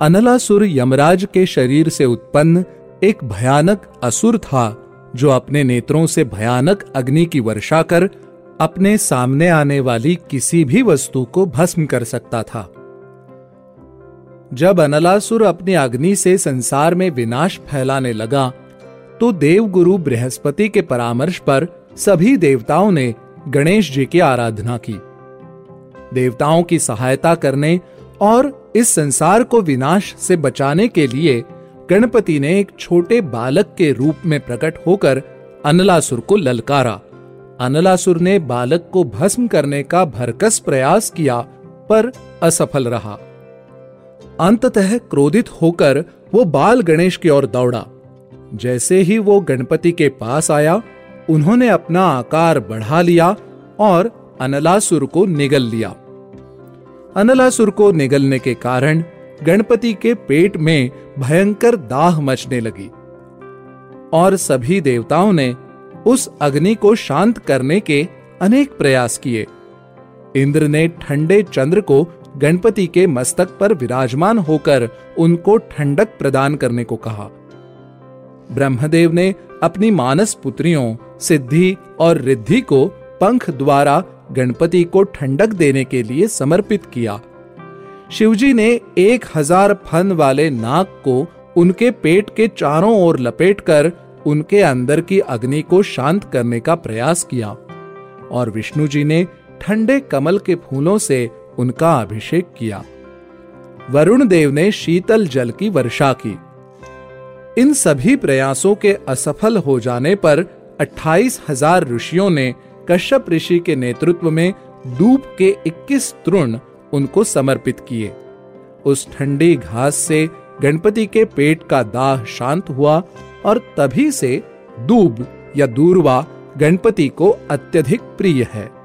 अनलासुर यमराज के शरीर से उत्पन्न एक भयानक असुर था, जो अपने नेत्रों से भयानक अग्नि की वर्षा कर अपने सामने आने वाली किसी भी वस्तु को भस्म कर सकता था। जब अनलासुर अपनी अग्नि से संसार में विनाश फैलाने लगा तो देवगुरु बृहस्पति के परामर्श पर सभी देवताओं ने गणेश जी की आराधना की। देवताओं की सहायता करने और इस संसार को विनाश से बचाने के लिए गणपति ने एक छोटे बालक के रूप में प्रकट होकर अनलासुर को ललकारा। अनलासुर ने बालक को भस्म करने का भरकस प्रयास किया, पर असफल रहा। अंततः क्रोधित होकर वो बाल गणेश की ओर दौड़ा। जैसे ही वो गणपति के पास आया, उन्होंने अपना आकार बढ़ा लिया और अनलासुर को निगल लिया। अनलासुर को निगलने के कारण गणपति के पेट में भयंकर दाह मचने लगी। और सभी देवताओं ने उस अग्नि को शांत करने के अनेक प्रयास किए। इंद्र ने ठंडे चंद्र को गणपति के मस्तक पर विराजमान होकर उनको ठंडक प्रदान करने को कहा। ब्रह्मदेव ने अपनी मानस पुत्रियों, सिद्धि और रिद्धि को पंख द्वारा गणपति को ठंडक देने के लिए समर्पित किया। शिवजी ने एक हज़ार फन वाले नाग को उनके पेट के चारों ओर लपेटकर उनके अंदर की अग्नि को शांत करने का प्रयास किया और विष्णु जी ने ठंडे कमल के फूलों से उनका अभिषेक किया। वरुण देव ने शीतल जल की वर्षा की। इन सभी प्रयासों के असफल हो जाने पर अट्ठाईस हज़ार ऋषियों ने कश्यप ऋषि के नेतृत्व में दूब के 21 तृण उनको समर्पित किए। उस ठंडी घास से गणपति के पेट का दाह शांत हुआ और तभी से दूब या दूरवा गणपति को अत्यधिक प्रिय है।